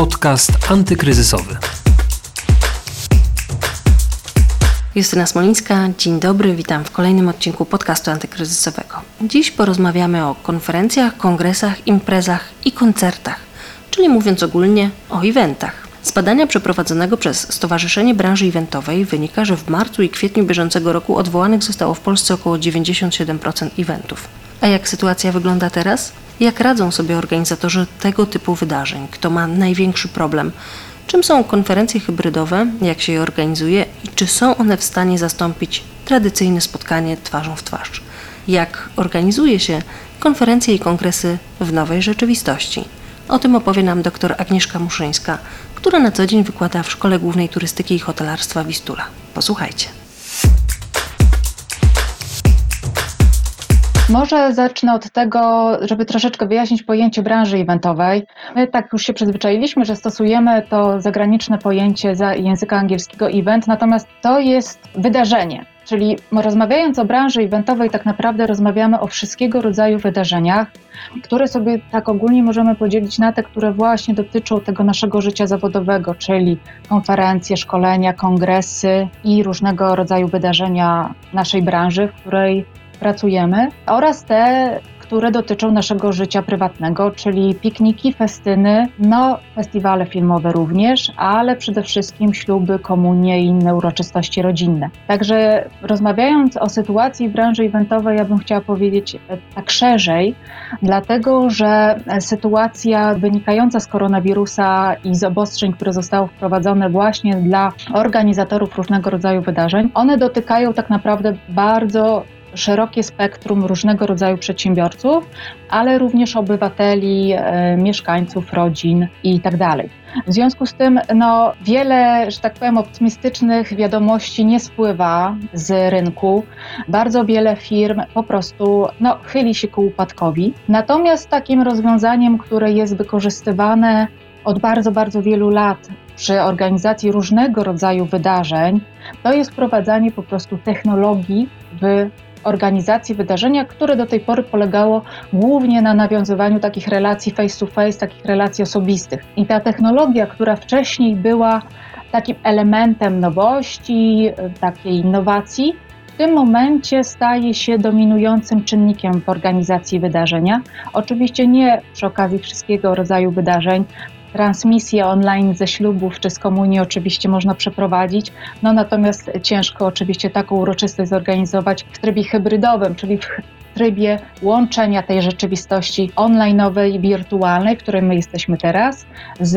Podcast antykryzysowy. Justyna Smolińska, dzień dobry, witam w kolejnym odcinku podcastu antykryzysowego. Dziś porozmawiamy o konferencjach, kongresach, imprezach i koncertach, czyli mówiąc ogólnie o eventach. Z badania przeprowadzonego przez Stowarzyszenie Branży Eventowej wynika, że w marcu i kwietniu bieżącego roku odwołanych zostało w Polsce około 97% eventów. A jak sytuacja wygląda teraz? Jak radzą sobie organizatorzy tego typu wydarzeń? Kto ma największy problem? Czym są konferencje hybrydowe? Jak się je organizuje? I czy są one w stanie zastąpić tradycyjne spotkanie twarzą w twarz? Jak organizuje się konferencje i kongresy w nowej rzeczywistości? O tym opowie nam dr Agnieszka Muszyńska, która na co dzień wykłada w Szkole Głównej Turystyki i Hotelarstwa Wistula. Posłuchajcie. Może zacznę od tego, żeby troszeczkę wyjaśnić pojęcie branży eventowej. My tak już się przyzwyczailiśmy, że stosujemy to zagraniczne pojęcie za języka angielskiego event, natomiast to jest wydarzenie. Czyli rozmawiając o branży eventowej, tak naprawdę rozmawiamy o wszystkiego rodzaju wydarzeniach, które sobie tak ogólnie możemy podzielić na te, które właśnie dotyczą tego naszego życia zawodowego, czyli konferencje, szkolenia, kongresy i różnego rodzaju wydarzenia naszej branży, w której pracujemy, oraz te, które dotyczą naszego życia prywatnego, czyli pikniki, festyny, no festiwale filmowe również, ale przede wszystkim śluby, komunie i inne uroczystości rodzinne. Także rozmawiając o sytuacji w branży eventowej, ja bym chciała powiedzieć tak szerzej, dlatego że sytuacja wynikająca z koronawirusa i z obostrzeń, które zostały wprowadzone właśnie dla organizatorów różnego rodzaju wydarzeń, one dotykają tak naprawdę bardzo szerokie spektrum różnego rodzaju przedsiębiorców, ale również obywateli, e, mieszkańców, rodzin itd. Tak w związku z tym no, wiele, że tak powiem, optymistycznych wiadomości nie spływa z rynku. Bardzo wiele firm po prostu no, chyli się ku upadkowi. Natomiast takim rozwiązaniem, które jest wykorzystywane od bardzo, bardzo wielu lat przy organizacji różnego rodzaju wydarzeń, to jest wprowadzanie po prostu technologii w organizacji wydarzenia, które do tej pory polegało głównie na nawiązywaniu takich relacji face to face, takich relacji osobistych. I ta technologia, która wcześniej była takim elementem nowości, takiej innowacji, w tym momencie staje się dominującym czynnikiem w organizacji wydarzenia. Oczywiście nie przy okazji wszystkiego rodzaju wydarzeń, transmisję online ze ślubów czy z komunii oczywiście można przeprowadzić, no natomiast ciężko oczywiście taką uroczystość zorganizować w trybie hybrydowym, czyli w trybie łączenia tej rzeczywistości online'owej, wirtualnej, w której my jesteśmy teraz, z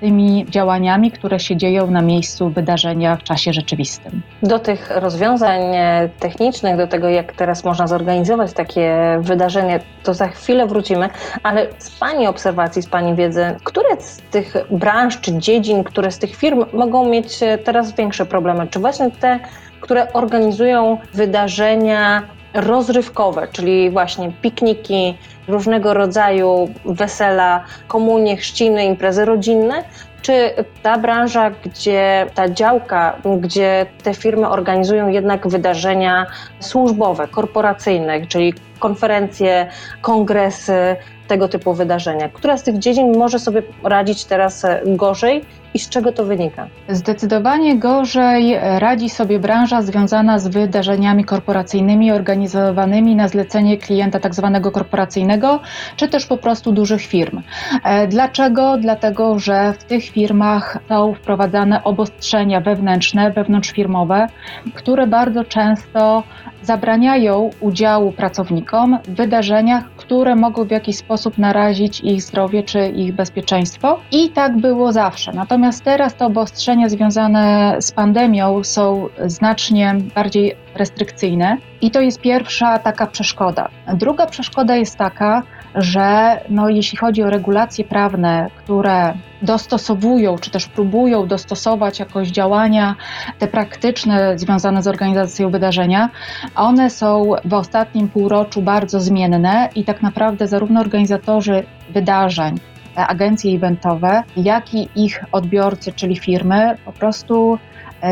tymi działaniami, które się dzieją na miejscu wydarzenia w czasie rzeczywistym. Do tych rozwiązań e, technicznych, do tego, jak teraz można zorganizować takie wydarzenie, to za chwilę wrócimy, ale z Pani obserwacji, z Pani wiedzy, które z tych branż czy dziedzin, które z tych firm mogą mieć e, teraz większe problemy? Czy właśnie te, które organizują wydarzenia rozrywkowe, czyli właśnie pikniki, różnego rodzaju wesela, komunie, chrzciny, imprezy rodzinne, czy ta branża, gdzie ta działka, gdzie te firmy organizują jednak wydarzenia służbowe, korporacyjne, czyli konferencje, kongresy, tego typu wydarzenia. Która z tych dziedzin może sobie radzić teraz gorzej i z czego to wynika? Zdecydowanie gorzej radzi sobie branża związana z wydarzeniami korporacyjnymi organizowanymi na zlecenie klienta tak zwanego korporacyjnego, czy też po prostu dużych firm. E, dlaczego? Dlatego, że w tych firmach są wprowadzane obostrzenia wewnętrzne, wewnątrzfirmowe, które bardzo często zabraniają udziału pracownikom w wydarzeniach, które mogą w jakiś sposób narazić ich zdrowie czy ich bezpieczeństwo. I tak było zawsze. Natomiast teraz te obostrzenia związane z pandemią są znacznie bardziej restrykcyjne i to jest pierwsza taka przeszkoda. Druga przeszkoda jest taka, że no, jeśli chodzi o regulacje prawne, które dostosowują, czy też próbują dostosować jakoś działania te praktyczne związane z organizacją wydarzenia, one są w ostatnim półroczu bardzo zmienne i tak naprawdę zarówno organizatorzy wydarzeń, agencje eventowe, jak i ich odbiorcy, czyli firmy, po prostu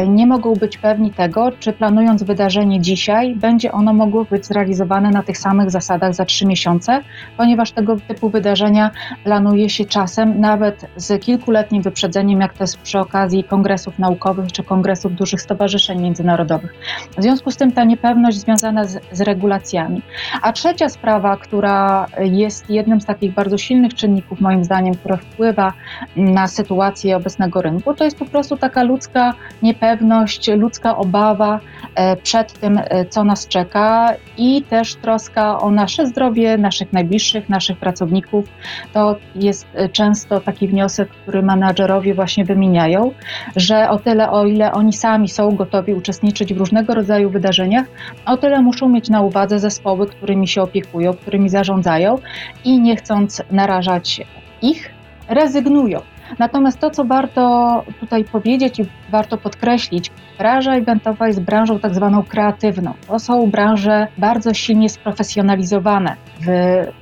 nie mogą być pewni tego, czy planując wydarzenie dzisiaj, będzie ono mogło być zrealizowane na tych samych zasadach za trzy miesiące, ponieważ tego typu wydarzenia planuje się czasem nawet z kilkuletnim wyprzedzeniem, jak to jest przy okazji kongresów naukowych czy kongresów dużych stowarzyszeń międzynarodowych. W związku z tym ta niepewność związana z, z regulacjami. A trzecia sprawa, która jest jednym z takich bardzo silnych czynników, moim zdaniem, które wpływa na sytuację obecnego rynku, to jest po prostu taka ludzka niepewność niepewność, ludzka obawa e, przed tym, e, co nas czeka i też troska o nasze zdrowie, naszych najbliższych, naszych pracowników. To jest e, często taki wniosek, który menadżerowie właśnie wymieniają, że o tyle, o ile oni sami są gotowi uczestniczyć w różnego rodzaju wydarzeniach, o tyle muszą mieć na uwadze zespoły, którymi się opiekują, którymi zarządzają i nie chcąc narażać ich, rezygnują Natomiast to, co warto tutaj powiedzieć i warto podkreślić, branża eventowa jest branżą tak zwaną kreatywną. To są branże bardzo silnie sprofesjonalizowane. W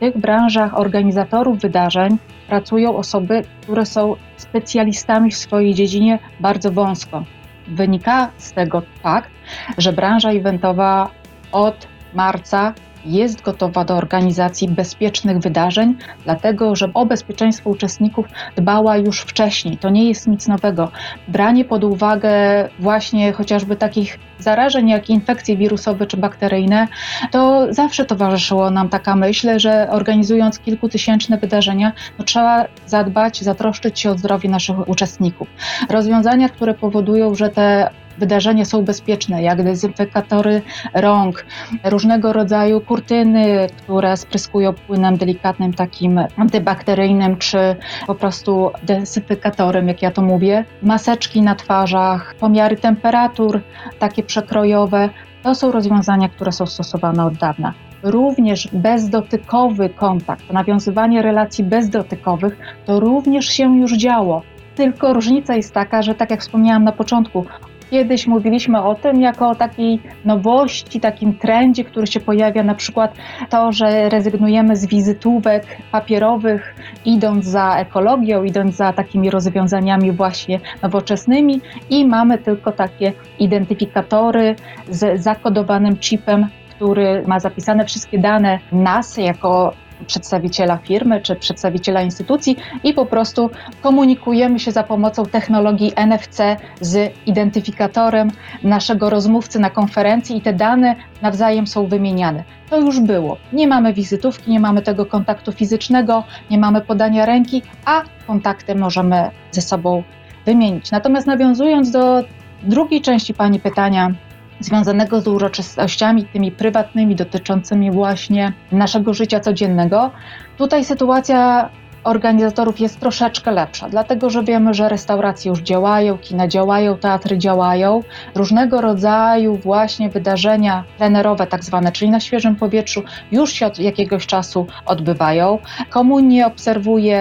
tych branżach organizatorów wydarzeń pracują osoby, które są specjalistami w swojej dziedzinie bardzo wąsko. Wynika z tego fakt, że branża eventowa od marca jest gotowa do organizacji bezpiecznych wydarzeń, dlatego że o bezpieczeństwo uczestników dbała już wcześniej. To nie jest nic nowego. Branie pod uwagę właśnie chociażby takich zarażeń, jak infekcje wirusowe czy bakteryjne, to zawsze towarzyszyło nam taka myśl, że organizując kilkutysięczne wydarzenia, no trzeba zadbać, zatroszczyć się o zdrowie naszych uczestników. Rozwiązania, które powodują, że te wydarzenia są bezpieczne, jak dezynfekatory rąk, różnego rodzaju kurtyny, które spryskują płynem delikatnym, takim antybakteryjnym, czy po prostu dezynfekatorem, jak ja to mówię, maseczki na twarzach, pomiary temperatur, takie przekrojowe. To są rozwiązania, które są stosowane od dawna. Również bezdotykowy kontakt, nawiązywanie relacji bezdotykowych, to również się już działo. Tylko różnica jest taka, że tak jak wspomniałam na początku, Kiedyś mówiliśmy o tym jako o takiej nowości, takim trendzie, który się pojawia, na przykład to, że rezygnujemy z wizytówek papierowych, idąc za ekologią, idąc za takimi rozwiązaniami właśnie nowoczesnymi i mamy tylko takie identyfikatory z zakodowanym chipem, który ma zapisane wszystkie dane nas jako przedstawiciela firmy czy przedstawiciela instytucji i po prostu komunikujemy się za pomocą technologii NFC z identyfikatorem naszego rozmówcy na konferencji i te dane nawzajem są wymieniane. To już było. Nie mamy wizytówki, nie mamy tego kontaktu fizycznego, nie mamy podania ręki, a kontakty możemy ze sobą wymienić. Natomiast nawiązując do drugiej części Pani pytania, związanego z uroczystościami tymi prywatnymi, dotyczącymi właśnie naszego życia codziennego. Tutaj sytuacja organizatorów jest troszeczkę lepsza, dlatego że wiemy, że restauracje już działają, kina działają, teatry działają. Różnego rodzaju właśnie wydarzenia plenerowe, tak zwane, czyli na świeżym powietrzu, już się od jakiegoś czasu odbywają. Komunie obserwuję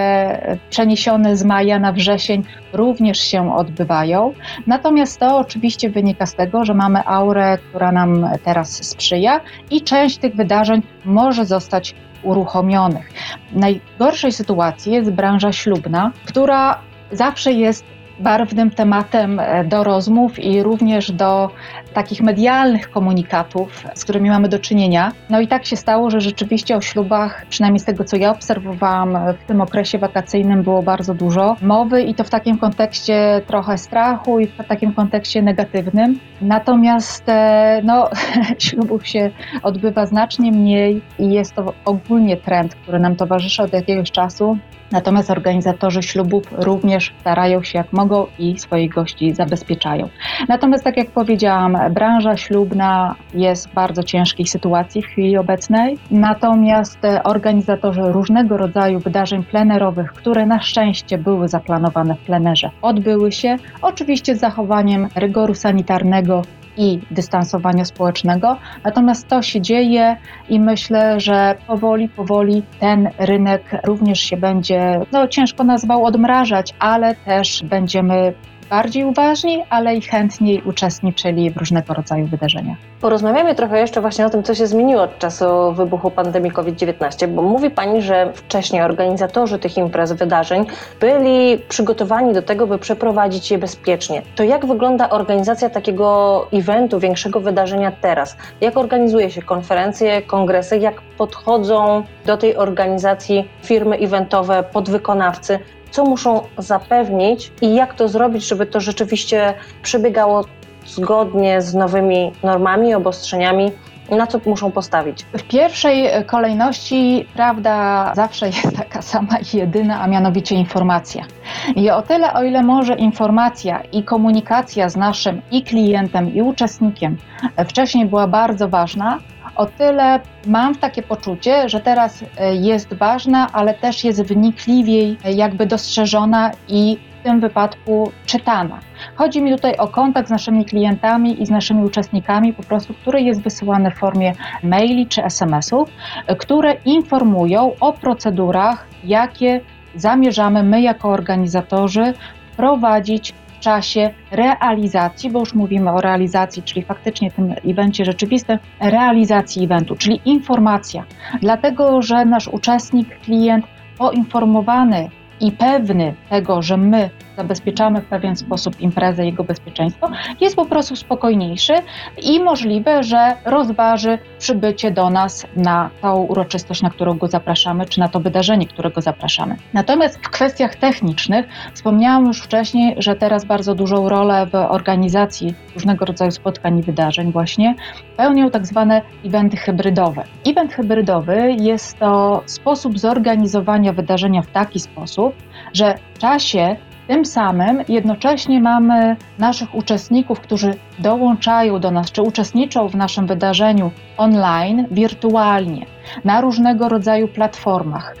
przeniesione z maja na wrzesień również się odbywają. Natomiast to oczywiście wynika z tego, że mamy aurę, która nam teraz sprzyja i część tych wydarzeń może zostać uruchomionych. Najgorszej sytuacji jest branża ślubna, która zawsze jest barwnym tematem e, do rozmów i również do takich medialnych komunikatów, z którymi mamy do czynienia. No i tak się stało, że rzeczywiście o ślubach, przynajmniej z tego co ja obserwowałam w tym okresie wakacyjnym, było bardzo dużo mowy i to w takim kontekście trochę strachu i w takim kontekście negatywnym. Natomiast e, no, ślubów się odbywa znacznie mniej i jest to ogólnie trend, który nam towarzyszy od jakiegoś czasu. Natomiast organizatorzy ślubów również starają się jak mogą i swoich gości zabezpieczają. Natomiast tak jak powiedziałam, branża ślubna jest w bardzo ciężkiej sytuacji w chwili obecnej. Natomiast organizatorzy różnego rodzaju wydarzeń plenerowych, które na szczęście były zaplanowane w plenerze, odbyły się, oczywiście z zachowaniem rygoru sanitarnego i dystansowania społecznego. Natomiast to się dzieje i myślę, że powoli, powoli ten rynek również się będzie, no ciężko nazwał odmrażać, ale też będziemy bardziej uważni, ale i chętniej uczestniczyli w różnego rodzaju wydarzeniach. Porozmawiamy trochę jeszcze właśnie o tym, co się zmieniło od czasu wybuchu pandemii COVID-19, bo mówi Pani, że wcześniej organizatorzy tych imprez, wydarzeń byli przygotowani do tego, by przeprowadzić je bezpiecznie. To jak wygląda organizacja takiego eventu, większego wydarzenia teraz? Jak organizuje się konferencje, kongresy? Jak podchodzą do tej organizacji firmy eventowe, podwykonawcy? Co muszą zapewnić i jak to zrobić, żeby to rzeczywiście przebiegało zgodnie z nowymi normami, obostrzeniami, na co muszą postawić? W pierwszej kolejności prawda zawsze jest taka sama i jedyna, a mianowicie informacja. I o tyle, o ile może informacja i komunikacja z naszym i klientem, i uczestnikiem wcześniej była bardzo ważna, o tyle mam takie poczucie, że teraz jest ważna, ale też jest wnikliwiej jakby dostrzeżona i w tym wypadku czytana. Chodzi mi tutaj o kontakt z naszymi klientami i z naszymi uczestnikami, po prostu, który jest wysyłany w formie maili czy SMS-ów, które informują o procedurach, jakie zamierzamy my jako organizatorzy prowadzić w czasie realizacji, bo już mówimy o realizacji, czyli faktycznie tym evencie rzeczywistym, realizacji eventu, czyli informacja. Dlatego, że nasz uczestnik, klient poinformowany i pewny tego, że my zabezpieczamy w pewien sposób imprezę, jego bezpieczeństwo, jest po prostu spokojniejszy i możliwe, że rozważy przybycie do nas na tą uroczystość, na którą go zapraszamy, czy na to wydarzenie, którego zapraszamy. Natomiast w kwestiach technicznych wspomniałam już wcześniej, że teraz bardzo dużą rolę w organizacji różnego rodzaju spotkań i wydarzeń właśnie pełnią tak zwane eventy hybrydowe. Event hybrydowy jest to sposób zorganizowania wydarzenia w taki sposób, że w czasie tym samym jednocześnie mamy naszych uczestników, którzy dołączają do nas, czy uczestniczą w naszym wydarzeniu online, wirtualnie, na różnego rodzaju platformach.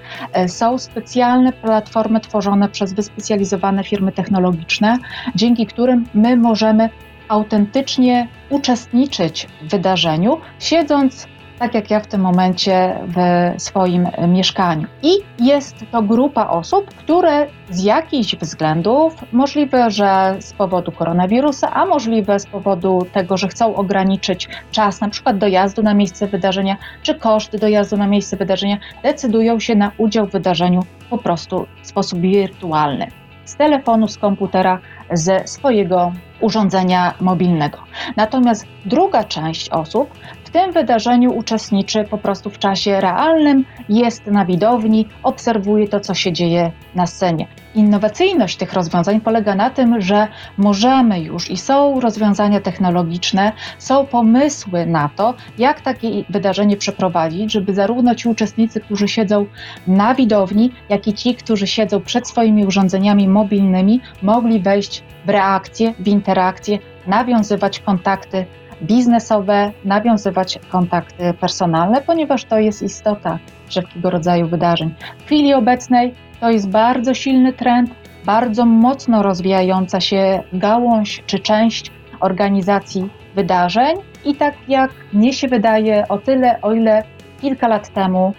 Są specjalne platformy tworzone przez wyspecjalizowane firmy technologiczne, dzięki którym my możemy autentycznie uczestniczyć w wydarzeniu, siedząc tak jak ja w tym momencie w swoim mieszkaniu. I jest to grupa osób, które z jakichś względów, możliwe, że z powodu koronawirusa, a możliwe z powodu tego, że chcą ograniczyć czas na przykład dojazdu na miejsce wydarzenia, czy koszty dojazdu na miejsce wydarzenia, decydują się na udział w wydarzeniu po prostu w sposób wirtualny. Z telefonu, z komputera, ze swojego urządzenia mobilnego. Natomiast druga część osób tym wydarzeniu uczestniczy po prostu w czasie realnym, jest na widowni, obserwuje to, co się dzieje na scenie. Innowacyjność tych rozwiązań polega na tym, że możemy już i są rozwiązania technologiczne, są pomysły na to, jak takie wydarzenie przeprowadzić, żeby zarówno ci uczestnicy, którzy siedzą na widowni, jak i ci, którzy siedzą przed swoimi urządzeniami mobilnymi, mogli wejść w reakcję, w interakcję, nawiązywać kontakty biznesowe, nawiązywać kontakty personalne, ponieważ to jest istota wszelkiego rodzaju wydarzeń. W chwili obecnej to jest bardzo silny trend, bardzo mocno rozwijająca się gałąź czy część organizacji wydarzeń i tak jak mnie się wydaje, o tyle, o ile kilka lat temu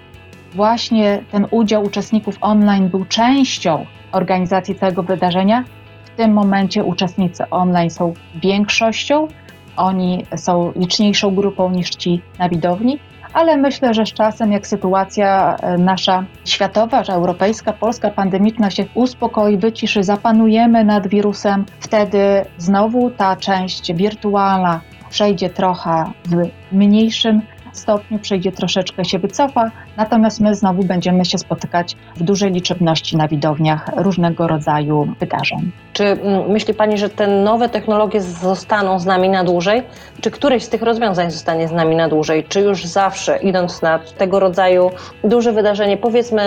właśnie ten udział uczestników online był częścią organizacji całego wydarzenia, w tym momencie uczestnicy online są większością, oni są liczniejszą grupą niż ci na widowni, ale myślę, że z czasem, jak sytuacja e, nasza światowa, że europejska, polska, pandemiczna się uspokoi, wyciszy, zapanujemy nad wirusem, wtedy znowu ta część wirtualna przejdzie trochę w mniejszym stopniu, przejdzie troszeczkę się wycofa, natomiast my znowu będziemy się spotykać w dużej liczebności na widowniach różnego rodzaju wydarzeń. Czy mm, myśli Pani, że te nowe technologie zostaną z nami na dłużej? Czy któreś z tych rozwiązań zostanie z nami na dłużej? Czy już zawsze, idąc na tego rodzaju duże wydarzenie, powiedzmy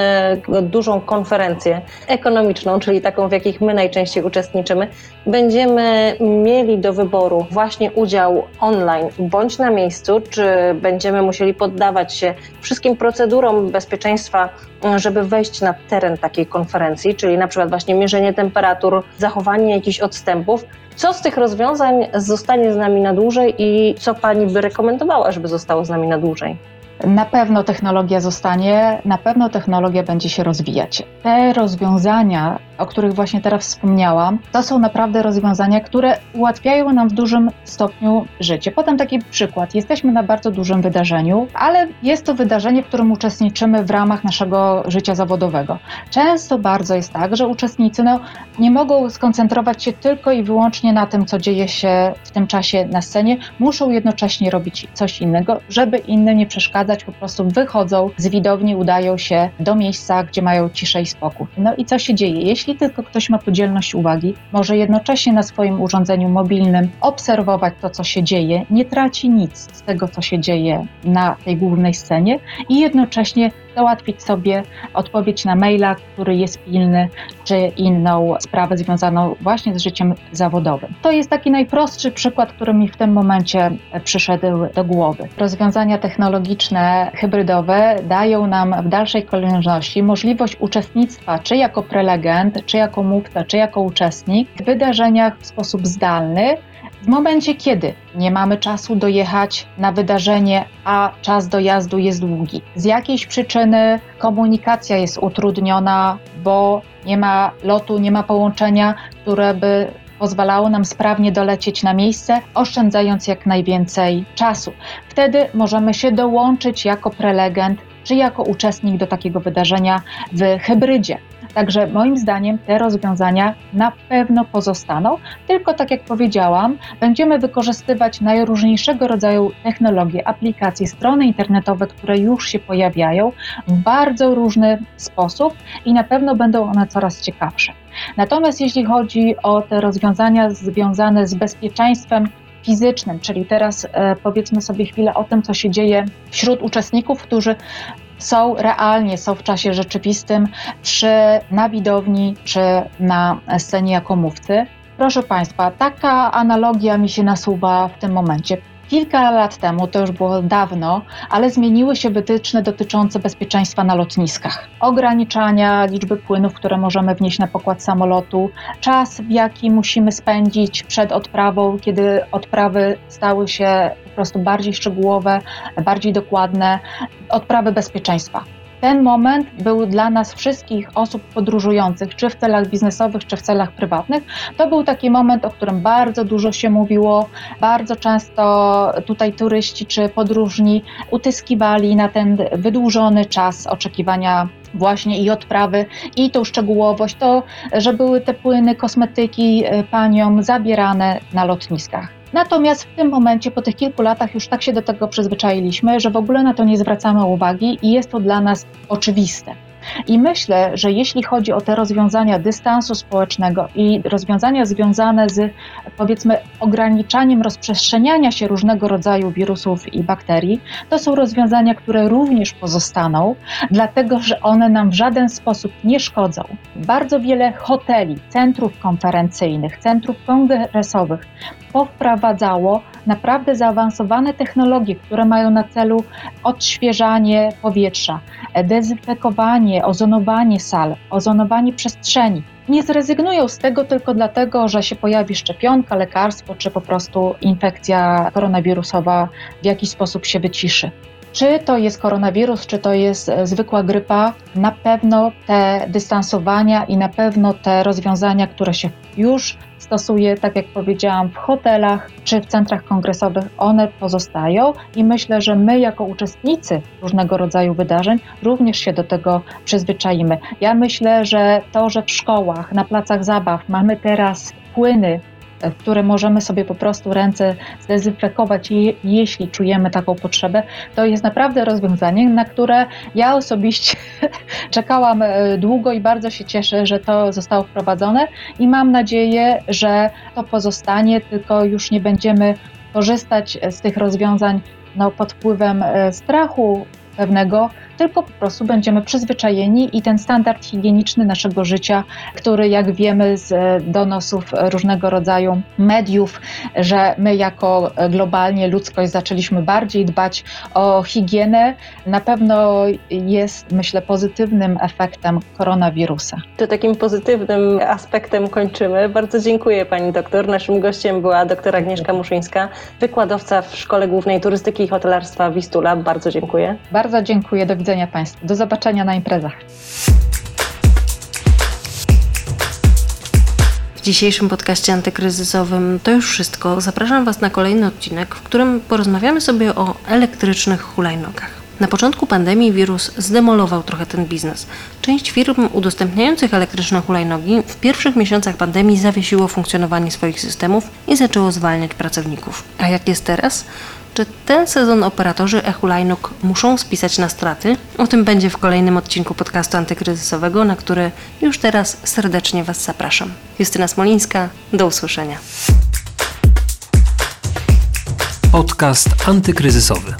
dużą konferencję ekonomiczną, czyli taką, w jakich my najczęściej uczestniczymy, będziemy mieli do wyboru właśnie udział online bądź na miejscu, czy będziemy musieli poddawać się wszystkim procedurom bezpieczeństwa, żeby wejść na teren takiej konferencji, czyli na przykład właśnie mierzenie temperatur, zachowanie jakichś odstępów. Co z tych rozwiązań zostanie z nami na dłużej i co Pani by rekomendowała, żeby zostało z nami na dłużej? Na pewno technologia zostanie, na pewno technologia będzie się rozwijać. Te rozwiązania, o których właśnie teraz wspomniałam, to są naprawdę rozwiązania, które ułatwiają nam w dużym stopniu życie. Podam taki przykład. Jesteśmy na bardzo dużym wydarzeniu, ale jest to wydarzenie, w którym uczestniczymy w ramach naszego życia zawodowego. Często bardzo jest tak, że uczestnicy no, nie mogą skoncentrować się tylko i wyłącznie na tym, co dzieje się w tym czasie na scenie, muszą jednocześnie robić coś innego, żeby innym nie przeszkadzać, po prostu wychodzą z widowni, udają się do miejsca, gdzie mają ciszę i spokój. No i co się dzieje? Jeśli tylko ktoś ma podzielność uwagi, może jednocześnie na swoim urządzeniu mobilnym obserwować to, co się dzieje, nie traci nic z tego, co się dzieje na tej głównej scenie i jednocześnie załatwić sobie odpowiedź na maila, który jest pilny, czy inną sprawę związaną właśnie z życiem zawodowym. To jest taki najprostszy przykład, który mi w tym momencie przyszedł do głowy. Rozwiązania technologiczne, hybrydowe dają nam w dalszej kolejności możliwość uczestnictwa, czy jako prelegent, czy jako mówca, czy jako uczestnik w wydarzeniach w sposób zdalny, w momencie, kiedy nie mamy czasu dojechać na wydarzenie, a czas dojazdu jest długi, z jakiejś przyczyny komunikacja jest utrudniona, bo nie ma lotu, nie ma połączenia, które by pozwalało nam sprawnie dolecieć na miejsce, oszczędzając jak najwięcej czasu. Wtedy możemy się dołączyć jako prelegent czy jako uczestnik do takiego wydarzenia w hybrydzie. Także moim zdaniem te rozwiązania na pewno pozostaną, tylko tak jak powiedziałam, będziemy wykorzystywać najróżniejszego rodzaju technologie, aplikacje, strony internetowe, które już się pojawiają w bardzo różny sposób i na pewno będą one coraz ciekawsze. Natomiast jeśli chodzi o te rozwiązania związane z bezpieczeństwem fizycznym, czyli teraz e, powiedzmy sobie chwilę o tym, co się dzieje wśród uczestników, którzy są realnie, są w czasie rzeczywistym, czy na widowni, czy na scenie jako mówcy. Proszę Państwa, taka analogia mi się nasuwa w tym momencie. Kilka lat temu, to już było dawno, ale zmieniły się wytyczne dotyczące bezpieczeństwa na lotniskach. Ograniczania liczby płynów, które możemy wnieść na pokład samolotu, czas, w jaki musimy spędzić przed odprawą, kiedy odprawy stały się po prostu bardziej szczegółowe, bardziej dokładne, odprawy bezpieczeństwa. Ten moment był dla nas wszystkich osób podróżujących, czy w celach biznesowych, czy w celach prywatnych. To był taki moment, o którym bardzo dużo się mówiło. Bardzo często tutaj turyści czy podróżni utyskiwali na ten wydłużony czas oczekiwania właśnie i odprawy, i tą szczegółowość, to, że były te płyny, kosmetyki e, paniom zabierane na lotniskach. Natomiast w tym momencie, po tych kilku latach, już tak się do tego przyzwyczailiśmy, że w ogóle na to nie zwracamy uwagi i jest to dla nas oczywiste. I myślę, że jeśli chodzi o te rozwiązania dystansu społecznego i rozwiązania związane z powiedzmy ograniczaniem rozprzestrzeniania się różnego rodzaju wirusów i bakterii, to są rozwiązania, które również pozostaną, dlatego że one nam w żaden sposób nie szkodzą. Bardzo wiele hoteli, centrów konferencyjnych, centrów kongresowych powprowadzało naprawdę zaawansowane technologie, które mają na celu odświeżanie powietrza, dezynfekowanie, ozonowanie sal, ozonowanie przestrzeni. Nie zrezygnują z tego tylko dlatego, że się pojawi szczepionka, lekarstwo czy po prostu infekcja koronawirusowa w jakiś sposób się wyciszy. Czy to jest koronawirus, czy to jest e, zwykła grypa, na pewno te dystansowania i na pewno te rozwiązania, które się już stosuje, tak jak powiedziałam, w hotelach czy w centrach kongresowych, one pozostają i myślę, że my jako uczestnicy różnego rodzaju wydarzeń również się do tego przyzwyczaimy. Ja myślę, że to, że w szkołach, na placach zabaw mamy teraz płyny które możemy sobie po prostu ręce zdezynfekować, jeśli czujemy taką potrzebę, to jest naprawdę rozwiązanie, na które ja osobiście czekałam e, długo i bardzo się cieszę, że to zostało wprowadzone i mam nadzieję, że to pozostanie, tylko już nie będziemy korzystać z tych rozwiązań no, pod wpływem e, strachu pewnego, tylko po prostu będziemy przyzwyczajeni i ten standard higieniczny naszego życia, który jak wiemy z donosów różnego rodzaju mediów, że my jako globalnie ludzkość zaczęliśmy bardziej dbać o higienę, na pewno jest, myślę, pozytywnym efektem koronawirusa. To takim pozytywnym aspektem kończymy. Bardzo dziękuję Pani doktor. Naszym gościem była doktor Agnieszka Muszyńska, wykładowca w Szkole Głównej Turystyki i Hotelarstwa Wistula. Bardzo dziękuję. Bardzo dziękuję. Do widzenia Państwu. Do zobaczenia na imprezach. W dzisiejszym podcaście antykryzysowym to już wszystko. Zapraszam Was na kolejny odcinek, w którym porozmawiamy sobie o elektrycznych hulajnogach. Na początku pandemii wirus zdemolował trochę ten biznes. Część firm udostępniających elektryczne hulajnogi w pierwszych miesiącach pandemii zawiesiło funkcjonowanie swoich systemów i zaczęło zwalniać pracowników. A jak jest teraz? Czy ten sezon operatorzy e-hulajnóg muszą spisać na straty? O tym będzie w kolejnym odcinku podcastu antykryzysowego, na który już teraz serdecznie Was zapraszam. Justyna Smolińska, do usłyszenia. Podcast antykryzysowy.